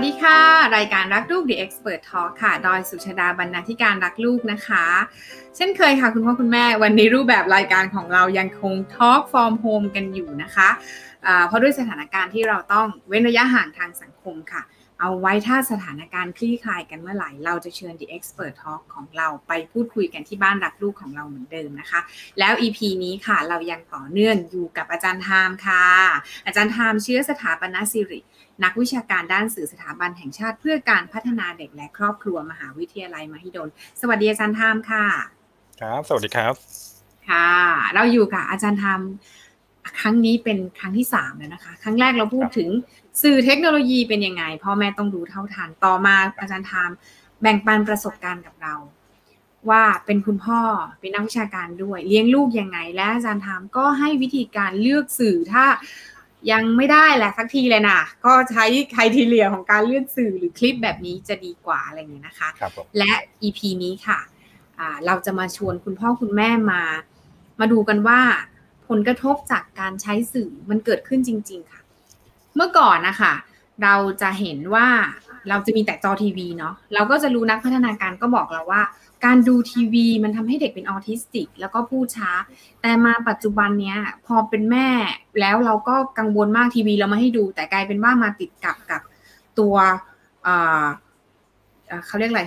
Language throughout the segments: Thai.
สดีค่ะ รายการรักลูก The Expert Talk ค่ะ ดอยสุชดาบรรณาธิการรักลูกนะคะ เช่นเคยค่ะคุณพ่อคุณแม่วันนี้รูปแบบรายการของเรายังคง Talk from Home กันอยู่นะคะะเพราะด้วยสถานการณ์ที่เราต้องเว้นระยะห่างทางสังคมค่ะ เอาไว้ถ้าสถานการณ์คลี่คลายกันเมื่อไหร่ เราจะเชิญ The Expert Talk ของเราไปพูดคุยกันที่บ้านรักลูกของเราเหมือนเดิมนะคะ แล้ว EP นี้ค่ะเรายังต่อเนื่องอยู่กับอาจารย์ไทม์ค่ะ อาจารย์ไทม์เชื้อสถาปนสิริ นักวิชาการด้านสื่อสถาบันแห่งชาติ เพื่อการพัฒนาเด็กและครอบครัวมหาวิทยาลัยมหิดล สวัสดีอาจารย์ทามค่ะ ครับ สวัสดีครับ ค่ะ เราอยู่กับอาจารย์ทามครั้งนี้เป็นครั้งที่สามแล้วนะคะ ครั้งแรกเราพูดถึงสื่อเทคโนโลยีเป็นยังไงพ่อแม่ต้องดูเท่าทันต่อมาอาจารย์ทามแบ่งปันประสบการณ์กับเรา ว่าเป็นคุณพ่อเป็นนักวิชาการด้วย เลี้ยงลูกยังไง และอาจารย์ทามก็ให้วิธีการเลือกสื่อถ้า ยังไม่ได้แหละสักทีเลยนะก็ใช้ไครทีเรียของการเลือกสื่อหรือคลิปแบบนี้จะดีกว่าอะไรอย่างนี้นะคะคและ EP นี้ค่ะเราจะมาชวนคุณพ่อคุณแม่มา มาดูกันว่า ผลกระทบจากการใช้สื่อมันเกิดขึ้นจริง ๆค่ะ เมื่อก่อนนะคะเราจะเห็นว่าเราจะมีแต่จอทีวีเนาะเราก็จะรู้นักพัฒนาการก็บอกเราว่า การดูทีวีมันทำให้เด็กเป็นออทิสติก แล้วก็พูดช้า แต่มาปัจจุบันเนี้ยพอเป็นแม่แล้วเราก็กังวลมากทีวีเรามาให้ดู แต่กลายเป็นว่ามาติดกับกับตัวเขาเรียกอะไร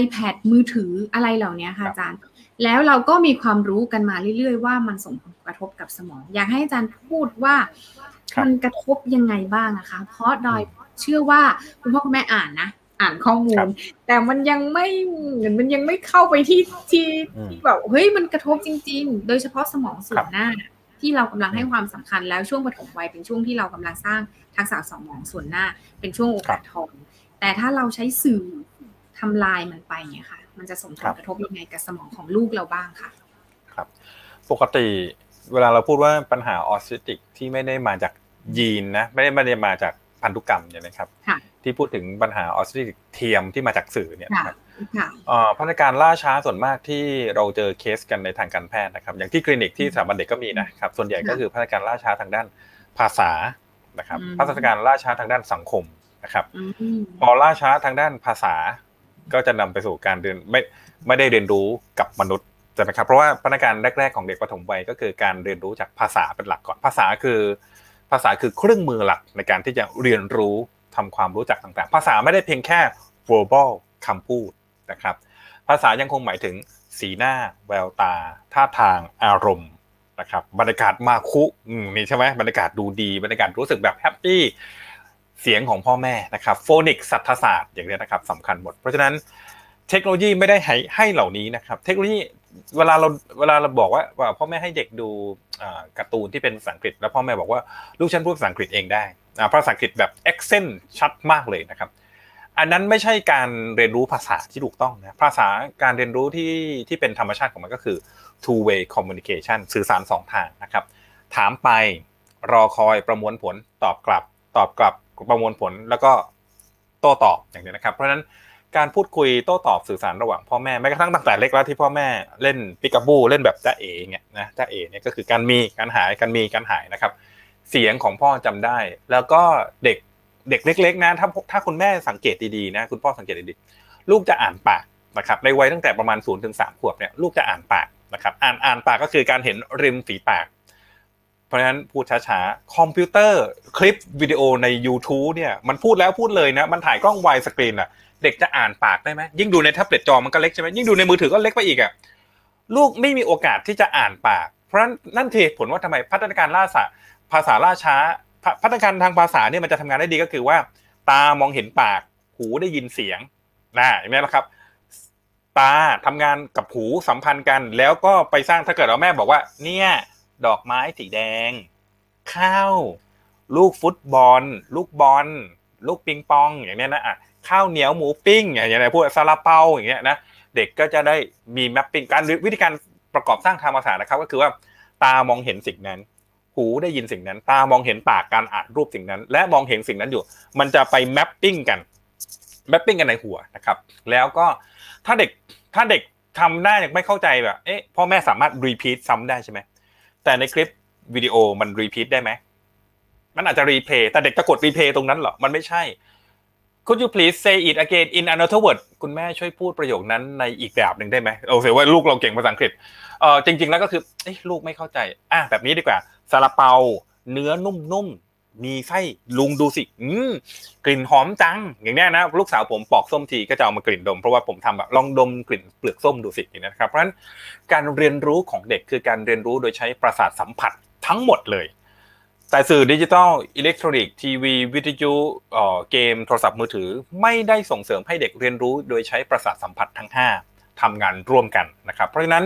iPad มือถืออะไรเหล่านี้ค่ะอาจารย์ แล้วเราก็มีความรู้กันมาเรื่อยๆ ว่ามันส่งผลกระทบกับสมอง อยากให้อาจารย์พูดว่ามันกระทบยังไงบ้างนะคะ เพราะดอยเชื่อว่าคุณพ่อคุณแม่อ่านนะ อ่านข้อมูล แต่มันยังไม่เหมือนมันยังไม่เข้าไปที่ที่ที่แบบเฮ้ยมันกระทบจริง ๆ โดยเฉพาะสมองส่วนหน้า ที่เรากำลังให้ความสำคัญแล้วช่วงปฐมวัยเป็นช่วงที่เรากำลังสร้างทักษะสมองส่วนหน้า เป็นช่วงโอกาสทอง แต่ถ้าเราใช้สื่อทำลายมันไปเนี่ยค่ะ มันจะส่งผลกระทบยังไงกับสมองของลูกเราบ้างค่ะ ครับ ปกติเวลาเราพูดว่าปัญหาออสติกที่ไม่ได้มาจากยีนนะ ไม่ได้ไม่ได้มาจากพันธุกรรมเนี่ยนะครับ ที่พูดถึงปัญหาออสติกเทียมที่มาจากสื่อเนี่ยนะครับพัฒนาการล่าช้าส่วนมากที่เราเจอเคสกันในทางการแพทย์นะครับอย่างที่คลินิกที่สถาบันเด็กก็มีนะครับส่วนใหญ่ก็คือพัฒนาการล่าช้าทางด้านภาษานะครับพัฒนาการล่าช้าทางด้านสังคมนะครับพอล่าช้าทางด้านภาษาก็จะนำไปสู่การเรียนไม่ไม่ได้เรียนรู้กับมนุษย์ใช่ไหมครับเพราะว่าพัฒนาการแรก ๆของเด็กปฐมวัยก็คือการเรียนรู้จากภาษาเป็นหลักก่อนภาษาคือ ภาษาคือเครื่องมือหลักในการที่จะเรียนรู้ ทำความรู้จักต่างๆ ภาษาไม่ได้เพียงแค่ verbal คำพูดนะครับ ภาษายังคงหมายถึงสีหน้า แววตา ท่าทางอารมณ์นะครับบรรยากาศมาคุนี่ใช่ไหมบรรยากาศดูดี บรรยากาศรู้สึกแบบ happy เสียงของพ่อแม่นะครับ phonic สัทศาสตร์อย่างนี้นะครับสำคัญหมด เพราะฉะนั้นเทคโนโลยีไม่ได้ให้ให้เหล่านี้นะครับ เทคโนโลยี เวลาเราเวลาเราบอกว่าว่าพ่อแม่ให้เด็กดูการ์ตูนที่เป็นภาษาอังกฤษ แล้วพ่อแม่บอกว่าลูกฉันพูดภาษาอังกฤษเองได้ภาษาอังกฤษแบบ accent ชัดมากเลยนะครับ อันนั้นไม่ใช่การเรียนรู้ภาษาที่ถูกต้องนะภาษาการเรียนรู้ที่ที่เป็นธรรมชาติของมันก็คือ two way communication สื่อสารสองทางนะครับ ถามไปรอคอยประมวลผลตอบกลับ ตอบกลับประมวลผลแล้วก็โต้ตอบอย่างนี้นะครับ เพราะฉะนั้น การพูดคุยโต้ตอบสื่อสารระหว่างพ่อแม่แม้กระทั่งตั้งแต่เล็กแล้วที่พ่อแม่เล่นปิกาบูเล่นแบบจ้าเอ๋เนี่ยนะจ้าเอ๋เนี่ยก็คือการมีการหายการมีการหายนะครับ เสียงของพ่อจำได้ แล้วก็เด็กเด็กเล็ก ๆ นะถ้าถ้าคุณแม่สังเกตดีๆนะ คุณพ่อสังเกตดีๆลูกจะอ่านปากนะครับในวัยตั้งแต่ประมาณ0ูนถึงสขวบเนี่ยลูกจะอ่านปากนะครับ อ่านอ่านปากก็คือการเห็นริมฝีปาก ราะฉะนั้นพูดช้าๆ คอมพิวเตอร์คลิปวิดีโอใน YouTube เนี่ยมันพูดแล้วพูดเลยนะ มันถ่ายกล้องไวสกรีนอะเด็กจะอ่านปากได้ไหมยิ่งดูในแท็บเล็ตจอมันก็เล็กใช่ไหมยิ่งดูในมือถือก็เล็กไปอีกอะลูกไม่มีโอกาสที่จะอ่านปาก เพราะนั่นคือผลว่าทำไมพัฒนาการล่าสาภาษาล่าช้า พัฒนาการทางภาษาเนี่ยมันจะทำงานได้ดีก็คือว่า ตามองเห็นปาก หูได้ยินเสียงนะอย่างนี้แหละครับ ตาทำงานกับหูสัมพันธ์กัน แล้วก็ไปสร้างถ้าเกิดเราแม่บอกว่า เนี่ย ดอกไม้สีแดง ข้าว ลูกฟุตบอล ลูกบอล ลูกปิงปองอย่างเนี้ยนะอะข้าวเหนียวหมูปิ้งอย่างเงี้ยพวกซาลาเปาอย่างเงี้ยนะเด็กก็จะได้มี mapping การวิธีการประกอบสร้างทางภาษานะครับ ก็คือว่าตามองเห็นสิ่งนั้น หูได้ยินสิ่งนั้น ตามองเห็นปากการอ่านรูปสิ่งนั้น และมองเห็นสิ่งนั้นอยู่ มันจะไป mapping กัน mapping กันในหัวนะครับ แล้วก็ถ้าเด็กถ้าเด็กทำได้ยังไม่เข้าใจแบบเอ๊ะพ่อแม่สามารถ repeat ซ้ำได้ใช่ไหม แต่ในคลิปวิดีโอมัน repeat ได้ไหมมันอาจจะ replay แต่เด็กจะกด replay ตรงนั้นเหรอ มันไม่ใช่ Could you please say it again in another word คุณแม่ช่วยพูดประโยคนั้นในอีกแบบหนึ่งได้ไหมโอเคว่าลูกเราเก่งภาษาอังกฤษเออจริง ๆ แล้วก็คือลูกไม่เข้าใจ อะแบบนี้ดีกว่าซาลาเปา เนื้อนุ่มๆ มีไส้ลองดูสิอืมกลิ่นหอมจัง อย่างนี้นะ ลูกสาวผมปอกส้มทีก็จะเอามากลิ่นดม เพราะว่าผมทำแบบลองดมกลิ่นเปลือกส้มดูสิอย่างนี้นะครับ เพราะฉะนั้นการเรียนรู้ของเด็กคือการเรียนรู้โดยใช้ประสาทสัมผัสทั้งหมดเลยแต่สื่อดิจิทัลอิเล็กทรอนิกส์ทีวี วิทยุเกม โทรศัพท์มือถือ ไม่ได้ส่งเสริมให้เด็กเรียนรู้ โดยใช้ประสาทสัมผัสทั้ง 5ทำงานร่วมกันนะครับ เพราะฉะนั้น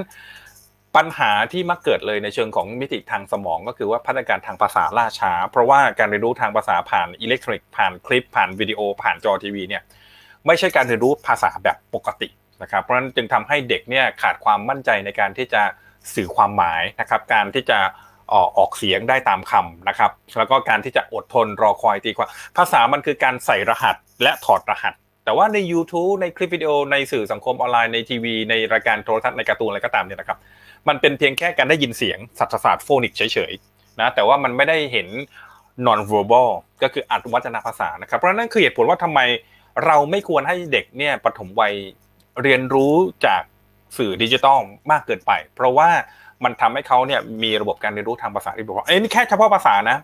ปัญหาที่มักเกิดเลยในเชิงของมิติทางสมอง ก็คือว่าพัฒนาการทางภาษาล่าช้า เพราะว่าการเรียนรู้ทางภาษาผ่านอิเล็กทรอนิกส์ผ่านคลิป ผ่านวิดีโอ ผ่านจอทีวีเนี่ยไม่ใช่การเรียนรู้ภาษาแบบปกตินะครับ เพราะฉะนั้นจึงทำให้เด็กเนี่ยขาดความมั่นใจในการที่จะสื่อความหมายนะครับ การที่จะออกเสียงได้ตามคำนะครับ แล้วก็การที่จะอดทนรอคอยตีความภาษามันคือการใส่รหัสและถอดรหัส แต่ว่าใน YouTube ในคลิปวิดีโอในสื่อสังคมออนไลน์ในทีวีในรายการโทรทัศน์ในการ์ตูนอะไรก็ตามเนี่ยนะครับ มันเป็นเพียงแค่การได้ยินเสียงสัทศาสตร์ phonic เฉยๆนะแต่ว่ามันไม่ได้เห็น non verbal ก็คืออัตวัจนภาษานะครับเพราะนั่นคือเหตุผลว่าทำไมเราไม่ควรให้เด็กเนี่ยปฐมวัยเรียนรู้จากสื่อดิจิตอลมากเกินไป เพราะว่ามันทำให้เขาเนี่ยมีระบบการเรียนรู้ทางภาษาที่บอกว่าเอ้ยนี่แค่เฉพาะภาษานะ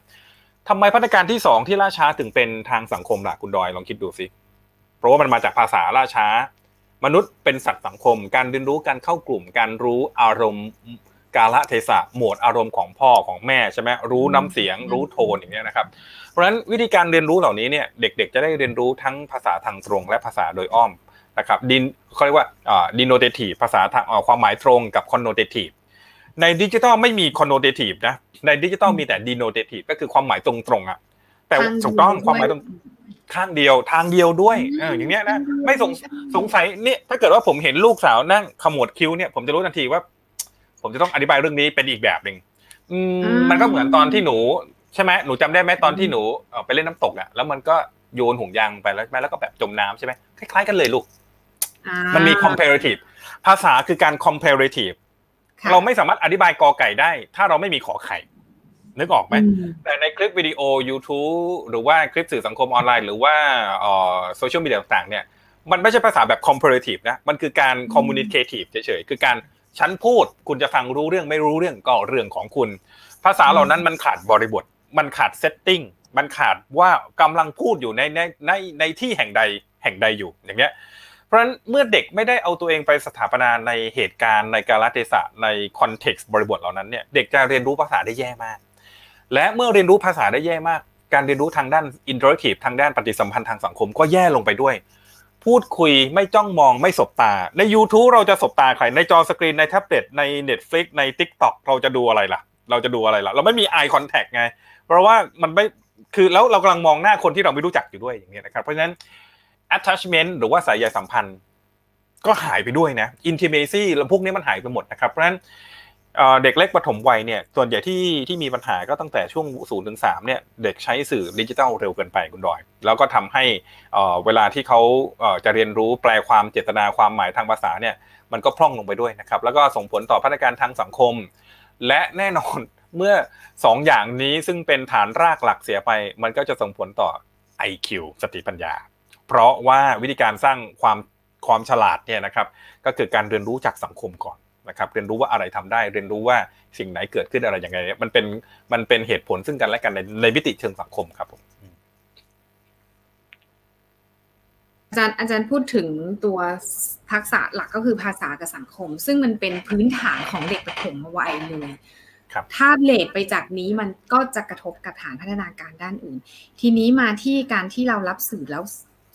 ทำไมพัฒนาการที่สองที่ล่าช้าถึงเป็นทางสังคมล่ะคุณดอยลองคิดดูสิเพราะว่ามันมาจากภาษาล่าช้า มนุษย์เป็นสัตว์สังคม การเรียนรู้การเข้ากลุ่ม การรู้อารมณ์กาลเทศะ mood อารมณ์ของพ่อของแม่ใช่ไหมรู้น้ำเสียง รู้โทนอย่างเงี้ยนะครับ เพราะฉะนั้นวิธีการเรียนรู้เหล่านี้เนี่ยเด็ก ๆ จะได้เรียนรู้ทั้งภาษาทางตรง และภาษาโดยอ้อมนะครับดินเขาเรียกว่า denotative ภาษาทางความหมายตรงกับ connotative ในดิจิตอลไม่มี connotative นะในดิจิตอลมีแต่ denotative ก็คือความหมายตรงๆอะแต่ถูกต้องความหมายตรง ข้างเดียวทางเดียวด้วยเอออย่างเงี้ยนะไม่สงสงสัยนี่ถ้าเกิดว่าผมเห็นลูกสาวนั่งขมวดคิ้วเนี่ยผมจะรู้ทันทีว่า ผมจะต้องอธิบายเรื่องนี้เป็นอีกแบบหนึ่งอืมมันก็เหมือนตอนที่หนูใช่ไหมหนูจำได้ไหมตอนที่หนูไปเล่นน้ำตกอะแล้วมันก็โยนห่วงยางไปแล้วแล้วก็แบบจมน้ำใช่ไหมคล้ายๆกันเลยลูกมันมี comparative ภาษาคือการ comparative เราไม่สามารถอธิบายกอไก่ได้ ถ้าเราไม่มีขอไข่ นึกออกไหมแต่ในคลิปวิดีโอ YouTube หรือว่าคลิปสื่อสังคมออนไลน์ หรือว่าโซเชียลมีเดียต่างๆเนี่ยมันไม่ใช่ภาษาแบบ comparative นะ มันคือการ communicative เฉยๆ คือการฉันพูด คุณจะฟังรู้เรื่องไม่รู้เรื่องก็เรื่องของคุณ ภาษาเหล่านั้นมันขาดบริบท มันขาด setting มันขาดว่ากำลังพูดอยู่ในในในในที่แห่งใดแห่งใดอยู่อย่างเงี้ยเพราะฉะนั้นเมื่อเด็กไม่ได้เอาตัวเองไปสถาปนาในเหตุการณ์ในกาลเทศะใน context บริบทเหล่านั้นเนี่ย เด็กจะเรียนรู้ภาษาได้แย่มาก และเมื่อเรียนรู้ภาษาได้แย่มาก การเรียนรู้ทางด้าน interactive ทางด้านปฏิสัมพันธ์ทางสังคมก็แย่ลงไปด้วย พูดคุยไม่จ้องมองไม่สบตา ใน YouTube เราจะสบตาใคร ในจอสกรีนในแท็บเล็ตใน Netflix ใน TikTok เราจะดูอะไรล่ะ เราจะดูอะไรล่ะ เราไม่มี eye contact ไง เพราะว่ามันไม่คือแล้วเรากำลังมองหน้าคนที่เราไม่รู้จักอยู่ด้วยอย่างเงี้นะครับเพราะฉะนั้น attachment หรือว่าสายใยสัมพันธ์ ก็หายไปด้วยนะ intimacy แล้วพวกนี้มันหายไปหมดนะครับเพราะฉะนั้น เด็กเล็กปฐมวัยเนี่ยส่วนใหญ่ที่ที่มีปัญหาก็ตั้งแต่ช่วง0ูนย์ถึงสเนี่ยเด็กใช้สื่อดิจิทัลเร็วเกินไปคุณดอย แล้วก็ทำให้เวลาที่เขาจะเรียนรู้แปลความเจตนาความหมายทางภาษาเนี่ยมันก็พร่องลงไปด้วยนะครับ แล้วก็ส่งผลต่อพัฒนาการทางสังคม และแน่นอนเมื่อ 2 อย่างนี้ซึ่งเป็นฐานรากหลักเสียไป มันก็จะส่งผลต่อ IQ สติปัญญา เพราะว่าวิธีการสร้างความความฉลาดเนี่ยนะครับก็คือการเรียนรู้จากสังคมก่อน นะครับเรียนรู้ว่าอะไรทำได้ เรียนรู้ว่าสิ่งไหนเกิดขึ้นอะไรอย่างไรมันเป็นมันเป็นเหตุผลซึ่งกันและกันในในวิติเชิงสังคมครับผมอาจารย์อาจารย์พูดถึงตัวทักษะหลักก็คือภาษากับสังคม ซึ่งมันเป็นพื้นฐานของเด็กประถมวัยเลยถ้าเลทไปจากนี้มันก็จะกระทบกับฐานพัฒนาการด้านอื่น ทีนี้มาที่การที่เรารับสื่อแล้ว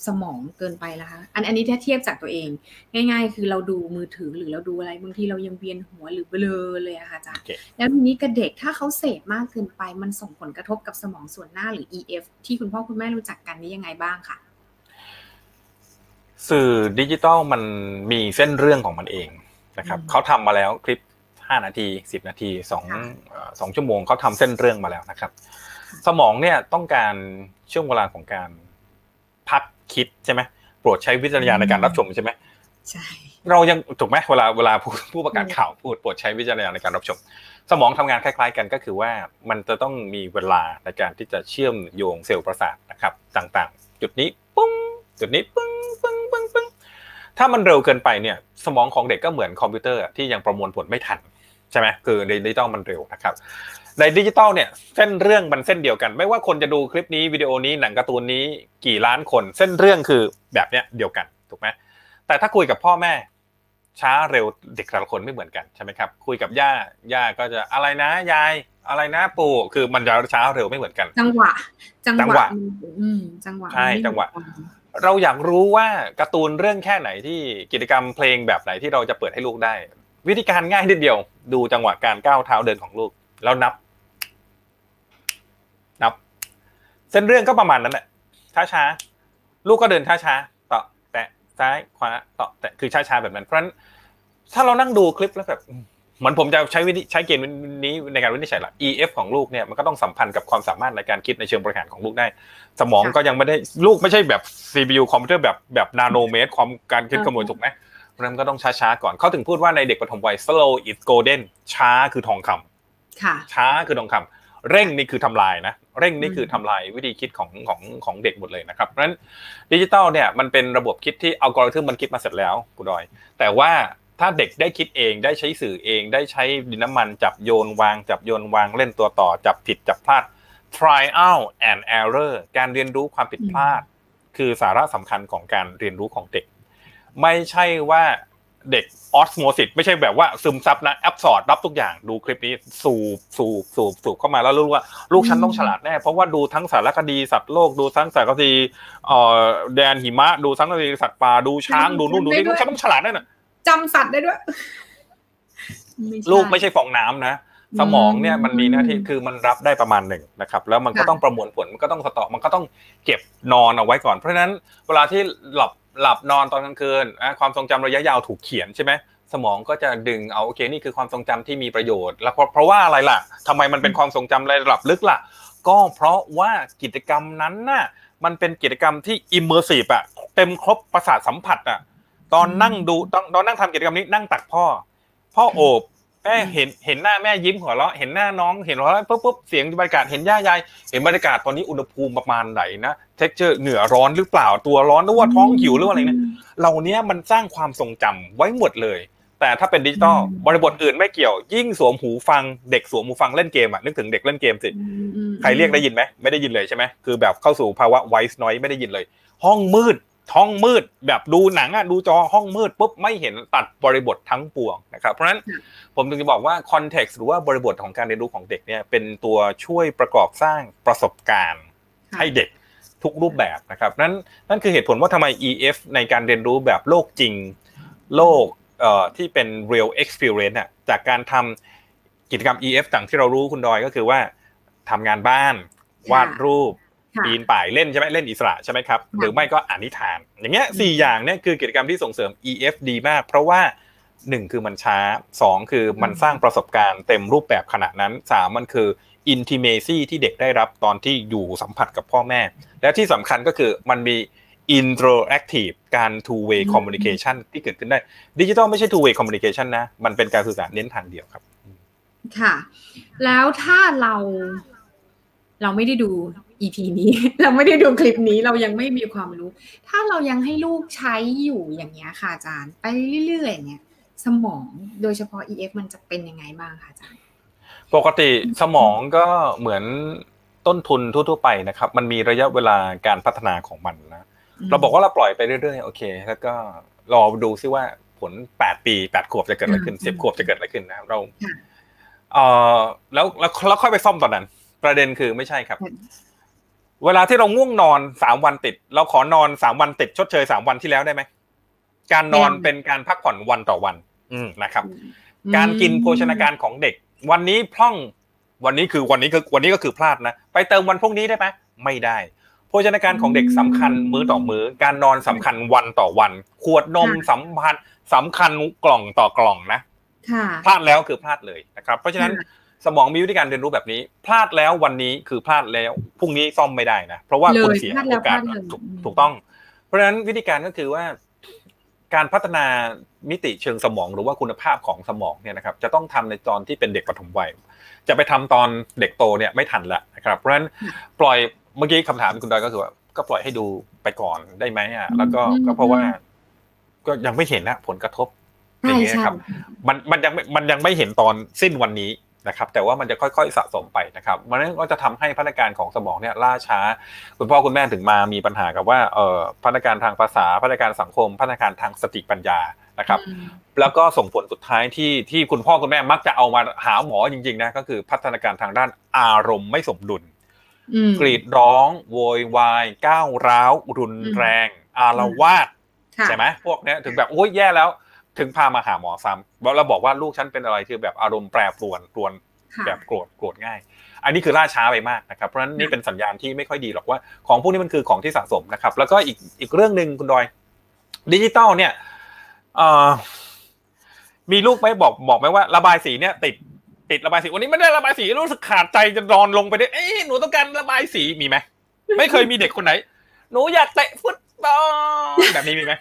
สมองเกินไปแล้วคะอันอันนี้ถ้าเทียบจากตัวเอง ง่าย ๆ คือเราดูมือถือหรือเราดูอะไรบางทีเรายังเวียนหัวหรือเบลอเลยอะค่ะอาจารย์แล้วทีนี้กับเด็กถ้าเขาเสพมากเกินไป มันส่งผลกระทบกับสมองส่วนหน้าหรือ EF ที่คุณพ่อคุณแม่รู้จักกันนี้ยังไงบ้างคะสื่อดิจิตอลมันมีเส้นเรื่องของมันเองนะครับเขาทำมาแล้วคลิป 5 นาที 10 นาที2 2ชั่วโมงเขาทำเส้นเรื่องมาแล้วนะครับ สมองเนี่ยต้องการช่วงเวลาของการพัก คิดใช่ไหมโปรดใช้วิจารณญาณในการรับชมใช่ไหมใช่เรายังถูกไหมเวลาเวลาผู้ประกาศข่าวพูดโปรดใช้วิจารณญาณในการรับชม สมองทำงานคล้าย ๆ กันก็คือว่ามันจะต้องมีเวลาในการที่จะเชื่อมโยงเซลล์ประสาทนะครับ ต่างๆ จุดนี้ปุ้งจุดนี้ปึ้งปึ้งปึ้งปึ้งถ้ามันเร็วเกินไปเนี่ย สมองของเด็กก็เหมือนคอมพิวเตอร์ที่ยังประมวลผลไม่ทัน ใช่ไหมคือในดิจิตอลมันเร็วนะครับในดิจิตอลเนี่ยเส้นเรื่องมันเส้นเดียวกัน ไม่ว่าคนจะดูคลิปนี้วิดีโอนี้หนังการ์ตูนนี้กี่ล้านคน เส้นเรื่องคือแบบเนี้ยเดียวกันถูกไหมแต่ถ้าคุยกับพ่อแม่ช้าเร็วเด็กแต่ละคนไม่เหมือนกันใช่ไหมครับคุยกับย่าย่าก็จะอะไรนะยายอะไรนะปู่คือมันจะช้าเร็วไม่เหมือนกัน จังหวะ จังจังหวะอืมจังหวะใช่มันไม่จังหวะเหมือนกันเราอยากรู้ว่าการ์ตูนเรื่องแค่ไหนที่กิจกรรมเพลงแบบไหนที่เราจะเปิดให้ลูกได้ วิธีการง่ายนิดเดียว ดูจังหวะการก้าวเท้าเดินของลูก แล้วนับ นับ เส้นเรื่องก็ประมาณนั้นแหละช้าช้าๆลูกก็เดินช้าช้าๆต่อแตะซ้ายขวาต่อแตะคือช้าช้าๆแบบนั้น เพราะฉะนั้นถ้าเรานั่งดูคลิปแล้วแบบเหมือนผมจะใช้วิธีใช้เกณฑ์นี้ในการวินิจฉัยละ EF ของลูกเนี่ยมันก็ต้องสัมพันธ์กับความสามารถในการคิดในเชิงบริหารของลูกได้ สมองก็ยังไม่ได้ลูกไม่ใช่แบบ CPU คอมพิวเตอร์แบบแบบนาโนเมตรความการคิดคำนวณถูกไหม เพราะฉะนั้นก็ต้องช้าๆก่อนเขาถึงพูดว่าในเด็กปฐมวัย slow is golden ช้าคือทองคำค่ะ ช้าคือทองคำเร่งนี่คือทำลายนะ เร่งนี่คือทำลายวิธีคิดของของของเด็กหมดเลยนะครับเพราะฉะนั้นดิจิตอลเนี่ยมันเป็นระบบคิดที่อัลกอริทึมมันคิดมาเสร็จแล้วคุณดอย แต่ว่าถ้าเด็กได้คิดเองได้ใช้สื่อเองได้ใช้ดินน้ำมันจับโยนวาง จับโยนวางเล่นตัวต่อ จับผิดจับพลาด trial and error การเรียนรู้ความผิดพลาด คือสาระสำคัญของการเรียนรู้ของเด็ก ไม่ใช่ว่าเด็กออสโมซิสไม่ใช่แบบว่าซึมซับนะแอบสอดรับทุกอย่างดูคลิปนี้สูบสูบสูบสูบเข้ามาแล้วรู้ว่า ลูกฉันต้องฉลาดแน่ เพราะว่าดูทั้งสารคดีสัตว์โลกดูทั้งสารคดีเอ่อแดนหิมะ ดูทั้งสารคดีสัตว์ป่าดูช้างดูนู่นดูนี่ลูกฉันต้องฉลาดแน่น่ะจำสัตว์ได้ด้วยใช่ลูกไม่ใช่ฟองน้ำนะสมองเนี่ยมันมีหน้าที่คือมันรับได้ประมาณหนึ่งนะครับ แล้วมันก็ค่ะต้องประมวลผลมันก็ต้องสต็อกมันก็ต้องเก็บนอนเอาไว้ก่อนเพราะฉะนั้นเวลาที่หลับ หลับนอนตอนกลางคืนความทรงจำระยะยาวถูกเขียนใช่ไหมสมองก็จะดึงเอาโอเคนี่คือความทรงจำที่มีประโยชน์ แล้วเพราะเพราะว่าอะไรล่ะทำไมมันเป็นความทรงจำระดับลึกล่ะ ก็เพราะว่ากิจกรรมนั้นน่ะมันเป็นกิจกรรมที่ immersive อะเต็มครบประสาทสัมผัสอะตอนนั่งดูตอนตอนนั่งทำกิจกรรมนี้นั่งตักพ่อ พ่อโอบ แม่เห็นเห็นหน้าแม่ยิ้มหัวเราะเห็นหน้าน้องเห็นหัวเราะปุ๊บปุ๊บเสียงบรรยากาศเห็นย่ายายเห็นบรรยากาศตอนนี้อุณหภูมิประมาณไหนนะ texture เหงื่อร้อนหรือเปล่าตัวร้อนหรือว่าท้องหิวหรือว่าอะไรเนี่ยเหล่านี้มันสร้างความทรงจำไว้หมดเลย แต่ถ้าเป็นดิจิตอลอืมบริบทอื่นไม่เกี่ยว ยิ่งสวมหูฟังเด็กสวมหูฟังเล่นเกมอะนึกถึงเด็กเล่นเกมสิอืมอืมใครเรียกได้ยินไหมไม่ได้ยินเลยใช่ไหมคือแบบเข้าสู่ภาวะ white noise ไม่ได้ยินเลย ห้องมืด ห้องมืดแบบดูหนังอะดูจอห้องมืดปุ๊บไม่เห็นตัดบริบททั้งปวงนะครับเพราะฉะนั้นผมถึงจะบอกว่า context หรือว่าบริบทของการเรียนรู้ของเด็กเนี่ยเป็นตัวช่วยประกอบสร้างประสบการณ์ค่ะให้เด็กทุกรูปแบบนะครับนั่นนั่นคือเหตุผลว่าทำไม EF ในการเรียนรู้แบบโลกจริง โลกเอ่อที่เป็น real experience อะจากการทำกิจกรรม EF ต่างที่เรารู้คุณดอยก็คือว่าทำงานบ้านวาดรูปค่ะ ปีนป่ายเล่นใช่ไหมเล่นอิสระใช่ไหมครับหรือไม่ก็อ่านนิทาน อย่างเงี้ยสี่อย่างเนี่ยคือกิจกรรมที่ส่งเสริม EF ดีมาก เพราะว่าหนึ่งคือมันช้าสองคือมันสร้างประสบการณ์เต็มรูปแบบขนาดนั้นสามมันคือ intimacy ที่เด็กได้รับตอนที่อยู่สัมผัสกับพ่อแม่ และที่สำคัญก็คือมันมี interactive การ two way อืม communication ที่เกิดขึ้นได้ดิจิทัลไม่ใช่ two way communication นะ มันเป็นการสื่อสารเน้นทางเดียวครับ ค่ะ แล้วถ้าเรา เราไม่ได้ดู EP นี้ เราไม่ได้ดูคลิปนี้เรายังไม่มีความรู้ ถ้าเรายังให้ลูกใช้อยู่อย่างเงี้ยค่ะอาจารย์ ไปเรื่อยๆอย่างเงี้ยสมองโดยเฉพาะ EF มันจะเป็นยังไงบ้างคะอาจารย์ ปกติสมองก็เหมือนต้นทุนทั่วๆไปนะครับ มันมีระยะเวลาการพัฒนาของมันนะเราบอกว่าเราปล่อยไปเรื่อยๆโอเค แล้วก็รอดูซิว่าผล 8 ปี 8 ขวบจะเกิดอะไรขึ้นอืม10 ขวบจะเกิดอะไรขึ้นนะเราค่ะเอ่อแล้วแล้วแล้วค่อยไปซ่อมตอนนั้น ประเด็นคือไม่ใช่ครับอืมเวลาที่เราง่วงนอนสามวันติด เราขอนอนสามวันติดชดเชยสามวันที่แล้วได้ไหมการนอนไม่ได้เป็นการพักผ่อนวันต่อวัน อืมนะครับอืมการกินโภชนาการของเด็ก วันนี้พร่องวันนี้คือวันนี้คือวันนี้ก็คือพลาดนะไปเติมวันพรุ่งนี้ได้ไหมไม่ได้โภชนาการของเด็กสำคัญมื้อต่อมื้อ การนอนสำคัญวันต่อวัน ขวดนมสำคัญสำคัญกล่องต่อกล่องนะค่ะพลาดแล้วคือพลาดเลยนะครับ เพราะฉะนั้นค่ะ สมองมีวิธีการเรียนรู้แบบนี้ พลาดแล้ววันนี้คือพลาดแล้วพรุ่งนี้ซ่อมไม่ได้นะเพราะว่าคุณเลยเสียพลาดแล้โอวกาสพลาดเลยถูกอืมถูกต้อง เพราะฉะนั้นวิธีการก็คือว่า การพัฒนามิติเชิงสมองหรือว่าคุณภาพของสมองเนี่ยนะครับ จะต้องทำในตอนที่เป็นเด็กปฐมวัยจะไปทำตอนเด็กโตเนี่ยไม่ทันละนะครับ เพราะฉะนั้นปล่อยเมื่อกี้คำถามคุณดอยก็คือว่าก็ปล่อยให้ดูไปก่อนได้ไหมอะแล้วก็ก็เพราะว่า ก็ยังไม่เห็นนะผลกระทบอย่างเงี้ยครับ มันมันยังมันยังไม่เห็นตอนสิ้นวันนี้ นะครับแต่ว่ามันจะค่อยๆสะสมไปนะครับมันก็จะทำให้พัฒนาการของสมองเนี่ยล่าช้า คุณพ่อคุณแม่ถึงมามีปัญหากับว่าเอ่อพัฒนาการทางภาษาพัฒนาการสังคม พัฒนาการทางสติปัญญานะครับแล้วก็ส่งผลสุดท้ายที่ที่คุณพ่อคุณแม่มักจะเอามาหาหมอจริงๆนะก็คือพัฒนาการทางด้านอารมณ์ไม่สมดุลกรีดร้องโวยวายก้าวร้าวรุนแรง อารวาสใช่ไหมพวกนี้ถึงแบบโอ้ยแย่แล้ว ถึงพามาหาหมอซ้ำเราบอกว่าลูกฉันเป็นอะไรคือแบบอารมณ์แปรปรวนปรวนแบบโกรธโกรธง่าย อันนี้คือล่าช้าไปมากนะครับ เพราะฉะนั้นนี่เป็นสัญญาณที่ไม่ค่อยดีหรอกว่า ของพวกนี้มันคือของที่สะสมนะครับ แล้วก็อีกอีกเรื่องหนึ่งคุณดอยดิจิตอลเนี่ยมีลูกไหมบอกบอกไหมว่า ระบายสีเนี่ย ติดติดระบายสีวันนี้ไม่ได้ระบายสีรู้สึกขาดใจจะนอนลงไปได้เอ้หนูต้องการระบายสีมีไหมไม่เคยมีเด็กคนไหน หนูอยากเตะฟุต บอลแบบนี้มีไหม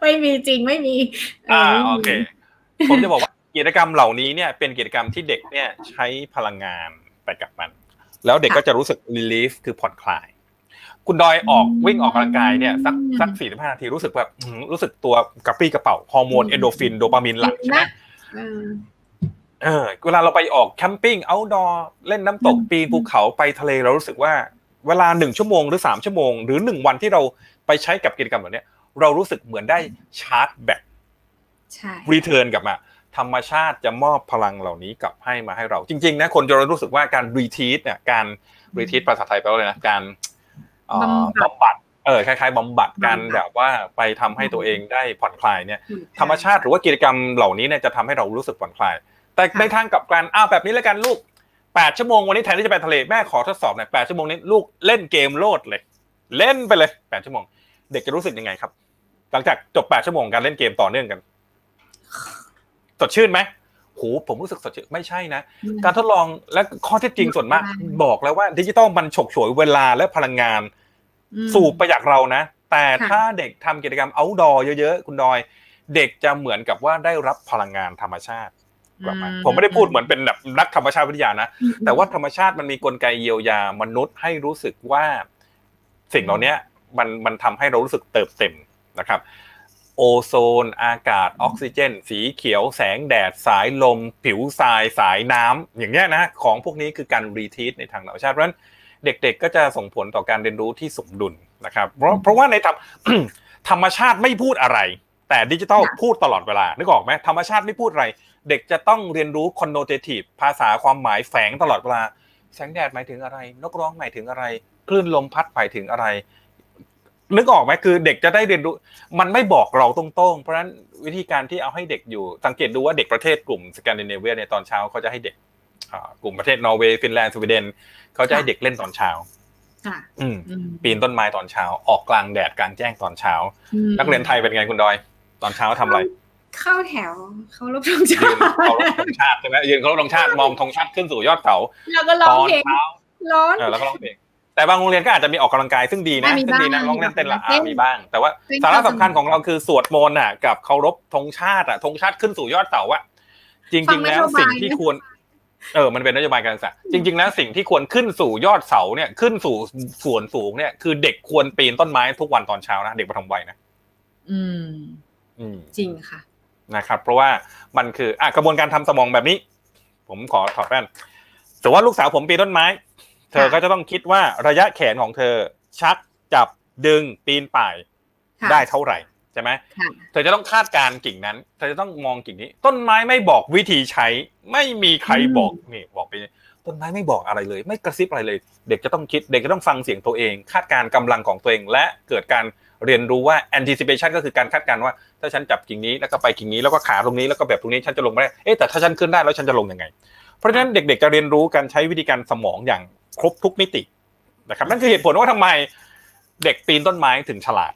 ไม่มีจริงไม่มีอ่าโอเค ผมจะบอกว่ากิจกรรมเหล่านี้เนี่ยเป็นกิจกรรมที่เด็กเนี่ยใช้พลังงานไปกับมัน แล้วเด็กก็จะรู้สึก relief คือผ่อนคลาย คุณดอยออกวิ่งออกกำลังกายเนี่ยสักสักสี่สิบห้านาทีรู้สึกแบบรู้สึกตัวกระปรี้กระเปร่าฮอร์โมนเอ็นดอร์ฟินโดพามีนหลั่งใช่ไหมเออเวลาเราไปออก camping outdoor เล่นน้ำตกปีนภูเขาไปทะเลเรารู้สึกว่า เวลาหนึ่งชั่วโมงหรือสามชั่วโมง หรือหนึ่งวันที่เราไปใช้กับกิจกรรมแบบนี้เรารู้สึกเหมือนได้ชาร์จแบต return กลับมา ธรรมชาติจะมอบพลังเหล่านี้กลับให้มาให้เรา จริง ๆ นะคนจะรู้สึกว่าการ retreat เนี่ยการ retreat ภาษาไทยแปลว่าอะไรนะการบำบัดเออคล้ายๆบำบัดการแบบว่าไปทำให้ตัวเองได้ผ่อนคลายเนี่ยธรรมชาติหรือว่ากิจกรรมเหล่านี้เนี่ยจะทำให้เรารู้สึกผ่อนคลาย แต่ในทางกลับกันอ้าวแบบนี้แล้วกันลูก แปดชั่วโมงวันนี้แทนที่จะไปทะเลแม่ขอทดสอบหน่อยแปดชั่วโมงนี้ลูกเล่นเกมโลดเลย เล่นไปเลยแปดชั่วโมง เด็กจะรู้สึกยังไงครับ หลังจากจบแปดชั่วโมงการเล่นเกมต่อเนื่องกันสดชื่นไหมโหผมรู้สึกสดชื่นไม่ใช่นะ การทดลองและข้อเท็จจริงส่วนมาก บอกแล้วว่า ดิจิตอลมันฉกฉวยเวลาและพลังงาน สูบไปจากเรานะ แต่ถ้าเด็กทำกิจกรรมเอาดอร์เยอะๆ คุณดอย เด็กจะเหมือนกับว่าได้รับพลังงานธรรมชาติ กลับมาผมไม่ได้พูดเหมือนเป็นแบบนักธรรมชาติวิทยานะ แต่ว่าธรรมชาติมันมีกลไกเยียวยามนุษย์ให้รู้สึกว่าสิ่งเหล่านี้มันมันทำให้เรารู้สึกเติบเต็มนะครับ โอโซน อากาศออกซิเจน สีเขียวแสงแดดสายลม ผิวทรายสายน้ำอย่างเงี้ยนะของพวกนี้คือการรีทีสในทางธรรมชาติเพราะฉะนั้นเด็กๆก็จะส่งผลต่อการเรียนรู้ที่สมดุลนะครับ เพราะเพราะว่าในธรรมธรรมชาติไม่พูดอะไร แต่ดิจิทัลพูดตลอดเวลานึกออกไหมธรรมชาติไม่พูดอะไร เด็กจะต้องเรียนรู้ connotative ภาษาความหมายแฝงตลอดเวลา แสงแดดหมายถึงอะไร นกร้องหมายถึงอะไร คลื่นลมพัดหมายถึงอะไร นึกออกไหมคือเด็กจะได้เรียนรู้ มันไม่บอกเราตรงๆ เพราะฉะนั้นวิธีการที่เอาให้เด็กอยู่ สังเกตดูว่าเด็กประเทศกลุ่มสแกนดิเนเวียในตอนเช้าเขาจะให้เด็กกลุ่มประเทศนอร์เวย์ฟินแลนด์สวีเดนเขาจะให้เด็กเล่นตอนเช้าปีนต้นไม้ตอนเช้า ออกกลางแดดกลางแจ้งตอนเช้า นักเรียนไทยเป็นไงคุณดอย ตอนเช้าทำอะไร เข้าแถวเขารบธงชาติเขารบธงชาติใช่ไหมยืนเขารบธงชาติมองธงชาติขึ้นสู่ยอดเขาแล้วก็ร้องเพลงร้อนแล้วก็ร้องเพลงแต่บางโรงเรียนก็อาจจะมีออกกำลังกายซึ่งดีนะซึ่งดีนะร้องเล่นเต้นละมีบ้าง แต่ว่าสาระสำคัญของเราคือสวดมนต์อะ กับเคารพธงชาติอะธงชาติขึ้นสู่ยอดเสาอะจริง ๆ แล้วสิ่งที่ควร เออ มันเป็นนโยบายการศึกษาจริง ๆ แล้วสิ่งที่ควรขึ้นสู่ยอดเสาเนี่ยขึ้นสู่ส่วนสูงเนี่ย คือเด็กควรปีนต้นไม้ทุกวันตอนเช้านะเด็กประถมวัยนะอืมอืมจริงค่ะ นะครับเพราะว่ามันคืออะกระบวนการทำสมองแบบนี้ ผมขอถอดแว่นสมมติว่าลูกสาวผมปีนต้นไม้ เธอก็จะต้องคิดว่าระยะแขนของเธอ ชักจับดึงปีนป่ายได้เท่าไหร่ใช่ไหมเธอจะต้องคาดการกิ่งนั้น เธอจะต้องมองกิ่งนี้ ต้นไม้ไม่บอกวิธีใช้ ไม่มีใครบอกนี่บอกไปต้นไม้ไม่บอกอะไรเลย ไม่กระซิบอะไรเลย เด็กจะต้องคิดเด็กจะต้องฟังเสียงตัวเอง คาดการกำลังของตัวเอง และเกิดการ เรียนรู้ว่า anticipation ก็คือการคาดการณ์ว่า ถ้าฉันจับกิ่งนี้แล้วก็ไปกิ่งนี้แล้วก็ขาตรงนี้แล้วก็แบบตรงนี้ฉันจะลงไม่ได้เอ๊ะแต่ถ้าฉันขึ้นได้แล้วฉันจะลงยังไง เพราะฉะนั้นเด็กๆจะเรียนรู้การใช้วิธีการสมองอย่างครบทุกมิตินะครับนั่นคือเหตุผลว่าทำไมเด็กปีนต้นไม้ถึงฉลาด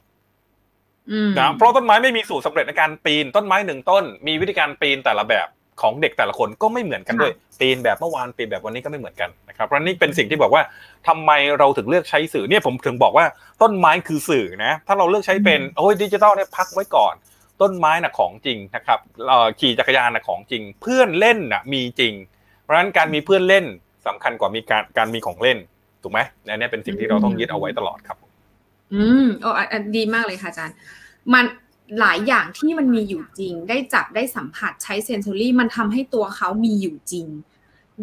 นะเพราะต้นไม้ไม่มีสูตรสาเร็จในการปีนต้นไม้หนึ่งต้น มีวิธีการปีนแต่ละแบบ ของเด็กแต่ละคนก็ไม่เหมือนกันด้วยปีนแบบเมื่อวานปีนแบบวันนี้ก็ไม่เหมือนกันนะครับเพราะนี่เป็นสิ่งที่บอกว่าทำไมเราถึงเลือกใช้สื่อเนี่ยผมถึงบอกว่าต้นไม้คือสื่อนะถ้าเราเลือกใช้เป็นโอ้ยดิจิตอลเนี่ยพักไว้ก่อน ต้นไม้น่ะของจริงนะครับขี่จักรยานน่ะของจริง เพื่อนเล่นน่ะมีจริง เพราะฉะนั้นการมีเพื่อนเล่นสำคัญกว่ามีการการมีของเล่นถูกไหมอันนี้เป็นสิ่งที่เราต้องยึดเอาไว้ตลอดครับ อืมโอ้ดีมากเลยค่ะอาจารย์ มัน หลายอย่างที่มันมีอยู่จริง ได้จับได้สัมผัสใช้เซนซอรี่มันทำให้ตัวเขามีอยู่จริง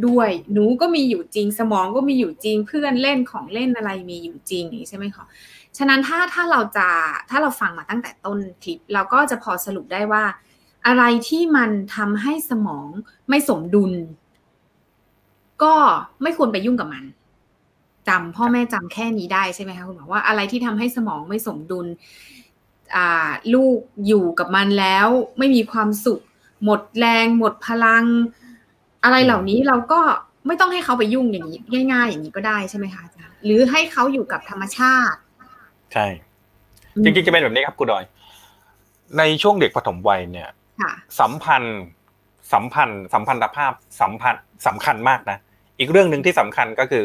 ด้วยหนูก็มีอยู่จริง สมองก็มีอยู่จริง เพื่อนเล่นของเล่นอะไรมีอยู่จริงนี่ใช่ไหมคะฉะนั้นถ้าถ้าเราจะถ้าเราฟังมาตั้งแต่ต้นคลิป เราก็จะพอสรุปได้ว่า อะไรที่มันทำให้สมองไม่สมดุล ก็ไม่ควรไปยุ่งกับมันจำพ่อแม่จำแค่นี้ได้ใช่ไหมคะคุณหมอว่าอะไรที่ทำให้สมองไม่สมดุล ลูกอยู่กับมันแล้วไม่มีความสุข หมดแรง หมดพลัง อะไรเหล่านี้เราก็ไม่ต้องให้เขาไปยุ่งอย่างนี้ง่าย ๆ อย่างนี้ก็ได้ใช่ไหมคะอาจารย์หรือให้เขาอยู่กับธรรมชาติ ใช่ จริงๆจะเป็นแบบนี้ครับคุณดอย ในช่วงเด็กปฐมวัยเนี่ยสัมพันธ์สัมพันธ์ สัมพันธภาพสัมพันธ์สำคัญมากนะ อีกเรื่องหนึ่งที่สำคัญก็คือ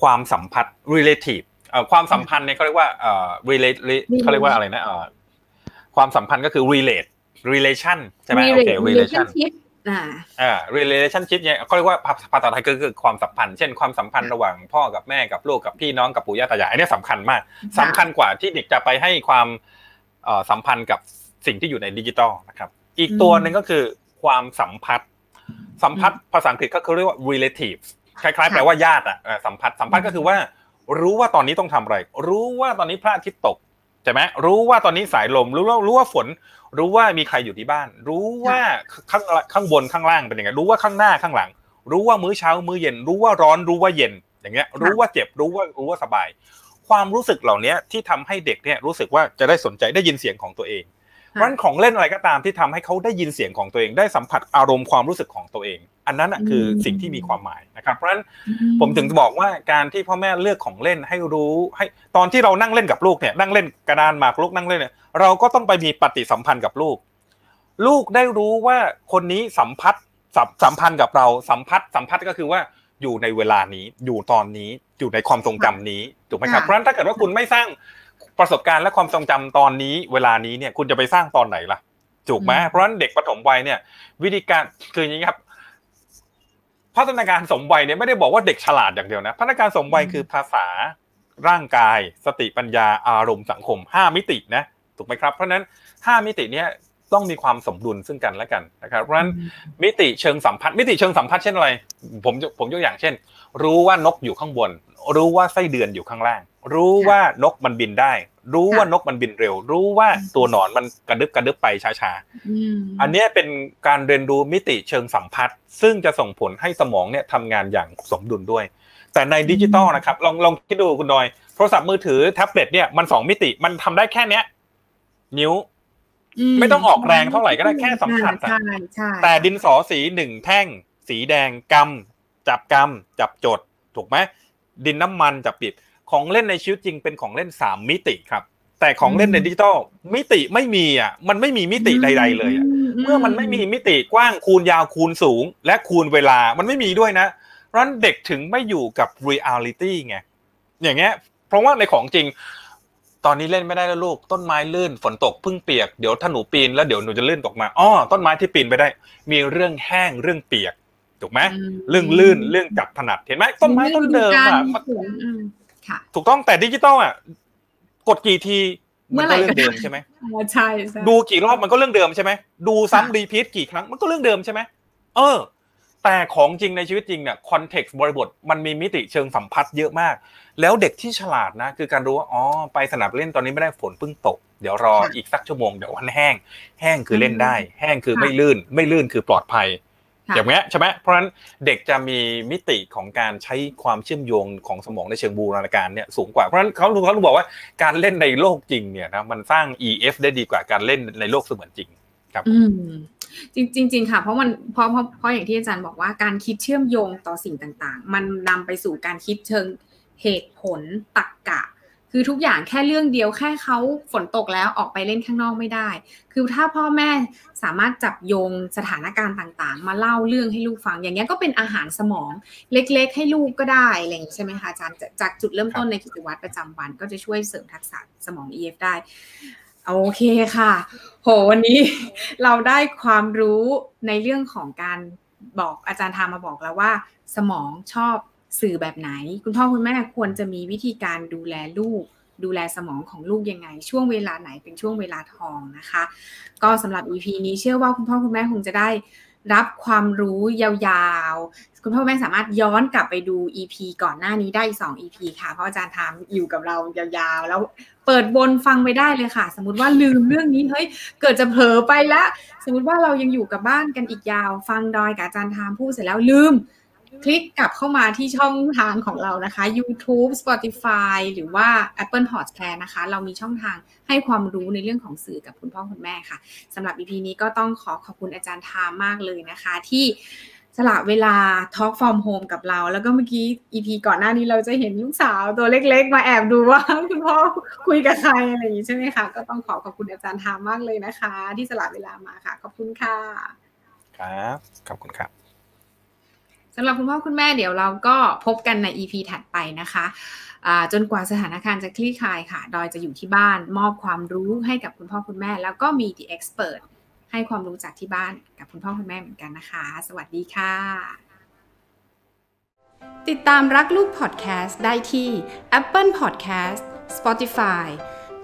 ความสัมพันธ์ relative ความสัมพันธ์เนี่ยเขาเรียกว่าเอ่อ relate เขาเรียกว่าอะไรนะเอ่อความสัมพันธ์ก็คือ relate relation ใช่ไหมโอเค relation อ่า relationship เนี่ยเขาเรียกว่าภาษาไทยก็คือความสัมพันธ์ เช่นความสัมพันธ์ระหว่างพ่อกับแม่กับลูกกับพี่น้องกับปู่ย่าตายายอันนี้สำคัญมากสำคัญกว่าที่เด็กจะไปให้ความสัมพันธ์กับสิ่งที่อยู่ในดิจิตอลนะครับ อีกตัวหนึ่งก็คือความสัมพัทธ์สัมพัทธ์ภาษาอังกฤษก็คือเรียกว่า relative คล้ายๆแปลว่าญาติอะสัมพัทธ์สัมพัทธ์ก็คือว่า รู้ว่าตอนนี้ต้องทำอะไร รู้ว่าตอนนี้พระอาทิตย์ตกใช่ไหมรู้ว่าตอนนี้สายลม รู้ว่ารู้ว่าฝน รู้ว่ามีใครอยู่ที่บ้าน รู้ว่าข้างข้างบนข้างล่างเป็นยังไง รู้ว่าข้างหน้าข้างหลัง รู้ว่ามื้อเช้ามื้อเย็น รู้ว่าร้อนรู้ว่าเย็น อย่างเงี้ย รู้ว่าเจ็บรู้ว่ารู้ว่าสบาย ความรู้สึกเหล่านี้ที่ทำให้เด็กเนี่ยรู้สึกว่าจะได้สนใจได้ยินเสียงของตัวเอง เพราะของเล่นอะไรก็ตามที่ทำให้เขาได้ยินเสียงของตัวเอง ได้สัมผัสอารมณ์ความรู้สึกของตัวเอง อันนั้นคือสิ่งที่มีความหมายนะครับเพราะฉะนั้นผมถึงจะบอกว่าการที่พ่อแม่เลือกของเล่นให้รู้ ให้ตอนที่เรานั่งเล่นกับลูกเนี่ยนั่งเล่นกระดานหมากลูกนั่งเล่นเนี่ยเราก็ต้องไปมีปฏิสัมพันธ์กับลูก ลูกได้รู้ว่าคนนี้สัมพัทธ์สัมพันธ์กับเราสัมพัทธ์สัมพัทธ์ก็คือว่าอยู่ในเวลานี้อยู่ตอนนี้อยู่ในความทรงจำนี้ถูกไหมครับเพราะฉะนั้นถ้าเกิดว่าคุณไม่สร้าง ประสบการณ์และความทรงจำตอนนี้เวลานี้เนี่ยคุณจะไปสร้างตอนไหนล่ะถูกไหมเพราะฉะนั้นเด็กปฐมวัยเนี่ย วิธีการคืออย่างนี้ครับพัฒนาการสมวัยเนี่ยไม่ได้บอกว่าเด็กฉลาดอย่างเดียวนะ พัฒนาการสมวัยคือภาษาร่างกาย สติปัญญาอารมณ์สังคมห้ามิตินะถูกไหมครับ เพราะฉะนั้นห้ามิติเนี้ยต้องมีความสมดุลซึ่งกันและกันนะครับเพราะฉะนั้นมิติเชิงสัมพัทธ์มิติเชิงสัมพัทธ์เช่นอะไร ผมผมยกอย่างเช่น รู้ว่านกอยู่ข้างบน รู้ว่าไส้เดือนอยู่ข้างล่าง รู้ว่านกมันบินได้ รู้ว่านกมันบินเร็ว รู้ว่าตัวหนอนมันกระดึบกระดึบไปช้าๆอันนี้เป็นการเรียนรู้มิติเชิงสัมพัทธ์ซึ่งจะส่งผลให้สมองเนี่ยทำงานอย่างสมดุลด้วย แต่ในดิจิตอลนะครับ ลองลองคิดดูคุณดอยโทรศัพท์มือถือแท็บเล็ตเนี่ยมันสองมิติมันทำได้แค่เนี้ย นิ้ว ไม่ต้องออกแรงเท่าไหร่ก็ได้แค่สัมผัสแต่ดินสอสีหนึ่งแท่ง สีแดงกำจับกำจับจดถูกไหมดินน้ำมันจับบิด ของเล่นในชีวิตจริงเป็นของเล่นสามมิติครับ แต่ของเล่นในดิจิตอลมิติไม่มีอะมันไม่มีมิติใด ๆ เลยอะเมื่อมันไม่มีมิติกว้างคูณยาวคูณสูง และคูณเวลามันไม่มีด้วยนะเพราะนั้นเด็กถึงไม่อยู่กับเรียลิตี้ไงอย่างเงี้ย เพราะว่าในของจริง ตอนนี้เล่นไม่ได้แล้วลูก ต้นไม้ลื่นฝนตกพึ่งเปียกเดี๋ยวถ้าหนูปีนแล้วเดี๋ยวหนูจะลื่นตกมาอ้อต้นไม้ที่ปีนไปได้ มีเรื่องแห้งเรื่องเปียกถูกไหมเรื่องลื่นเรื่องจับถนัดเห็นไหมต้นไม้ต้นเดิมอะ ถูกต้องแต่ดิจิตอลอะกดกี่ทีมันก็เรื่องเดิมใช่ไหมใช่ดูกี่รอบมันก็เรื่องเดิมใช่ไหมดูซ้ำ repeat กี่ครั้งมันก็เรื่องเดิมใช่ไหมเออ แต่ของจริงในชีวิตจริงเนี่ย context บริบทมันมีมิติเชิงสัมพัทธ์เยอะมาก แล้วเด็กที่ฉลาดนะ คือการรู้ว่าอ๋อไปสนามเล่นตอนนี้ไม่ได้ฝนเพิ่งตก เดี๋ยวรออีกสักชั่วโมงเดี๋ยวมันแห้ง แห้งคือเล่นได้ แห้งคือไม่ลื่น ไม่ลื่นคือปลอดภัย อย่างเงี้ยใช่ไหมเพราะฉะนั้นเด็กจะมีมิติของการใช้ความเชื่อมโยงของสมองในเชิงบูรณาการเนี่ยสูงกว่าเพราะฉะนั้นเขาเขาบอกว่าการเล่นในโลกจริงเนี่ยนะมันสร้าง EF ได้ดีกว่าการเล่นในโลกเสมือนจริงครับจริงจริงค่ะ เพราะมันเพราะเพราะเพราะอย่างที่อาจารย์บอกว่าการคิดเชื่อมโยงต่อสิ่งต่างๆ มันนำไปสู่การคิดเชิงเหตุผลตรรกกะ คือทุกอย่างแค่เรื่องเดียวแค่เขาฝนตกแล้วออกไปเล่นข้างนอกไม่ได้ คือถ้าพ่อแม่สามารถจับโยงสถานการณ์ต่างๆ มาเล่าเรื่องให้ลูกฟัง อย่างเงี้ยก็เป็นอาหารสมองเล็กๆ ให้ลูกก็ได้อะไรอย่างนี้ใช่ไหมคะอาจารย์จากจุดเริ่มต้นในกิจวัตรประจำวัน ก็จะช่วยเสริมทักษะสมอง EF ได้โอเคค่ะ โหวันนี้เราได้ความรู้ในเรื่องของการบอกอาจารย์ทามาบอกแล้วว่า สมองชอบ สื่อแบบไหน คุณพ่อคุณแม่ควรจะมีวิธีการดูแลลูก ดูแลสมองของลูกยังไง ช่วงเวลาไหนเป็นช่วงเวลาทองนะคะ ก็สำหรับ EP นี้เชื่อว่าคุณพ่อคุณแม่คงจะได้รับความรู้ยาวๆ คุณพ่อแม่สามารถย้อนกลับไปดู EP ก่อนหน้านี้ได้2 EP ค่ะ เพราะอาจารย์ทามอยู่กับเรายาวๆ แล้วเปิดบนฟังไปได้เลยค่ะ สมมติว่าลืมเรื่องนี้ เฮ้ย เกิดจะเผลอไปละ สมมติว่าเรายังอยู่กับบ้านกันอีกยาว ฟังดอยกับอาจารย์ทามพูดเสร็จแล้วลืม คลิกกลับเข้ามาที่ช่องทางของเรานะคะ YouTube Spotify หรือว่า Apple Podcast นะคะ เรามีช่องทางให้ความรู้ในเรื่องของสื่อกับคุณพ่อคุณแม่ค่ะสำหรับ EP นี้ก็ต้องขอขอบคุณอาจารย์ทามากเลยนะคะ ที่สละเวลา Talk from Home กับเรา แล้วก็เมื่อกี้ EP ก่อนหน้านี้เราจะเห็นลูกสาวตัวเล็กๆ มาแอบดูว่าคุณพ่อคุยกับใครอะไรอย่างนี้ใช่ไหมคะ ก็ต้องขอขอบคุณอาจารย์ทามมากเลยนะคะ ที่สละเวลามาค่ะ ขอบคุณค่ะ ครับ ขอบคุณครับ สำหรับคุณพ่อคุณแม่เดี๋ยวเราก็พบกันใน EP ถัดไปนะคะจนกว่าสถานการณ์จะคลี่คลายค่ะ ดอยจะอยู่ที่บ้านมอบความรู้ให้กับคุณพ่อคุณแม่ แล้วก็มี The Expert ให้ความรู้จากที่บ้านกับคุณพ่อคุณแม่เหมือนกันนะคะ สวัสดีค่ะ ติดตามรักลูกพอดแคสต์ได้ที่ Apple Podcast Spotify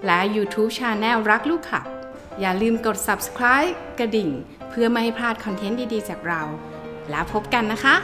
และ YouTube Channel รักลูกขับอย่าลืมกด subscribe กระดิ่ง เพื่อไม่ให้พลาดคอนเทนต์ดีๆ จากเรา แล้วพบกันนะคะ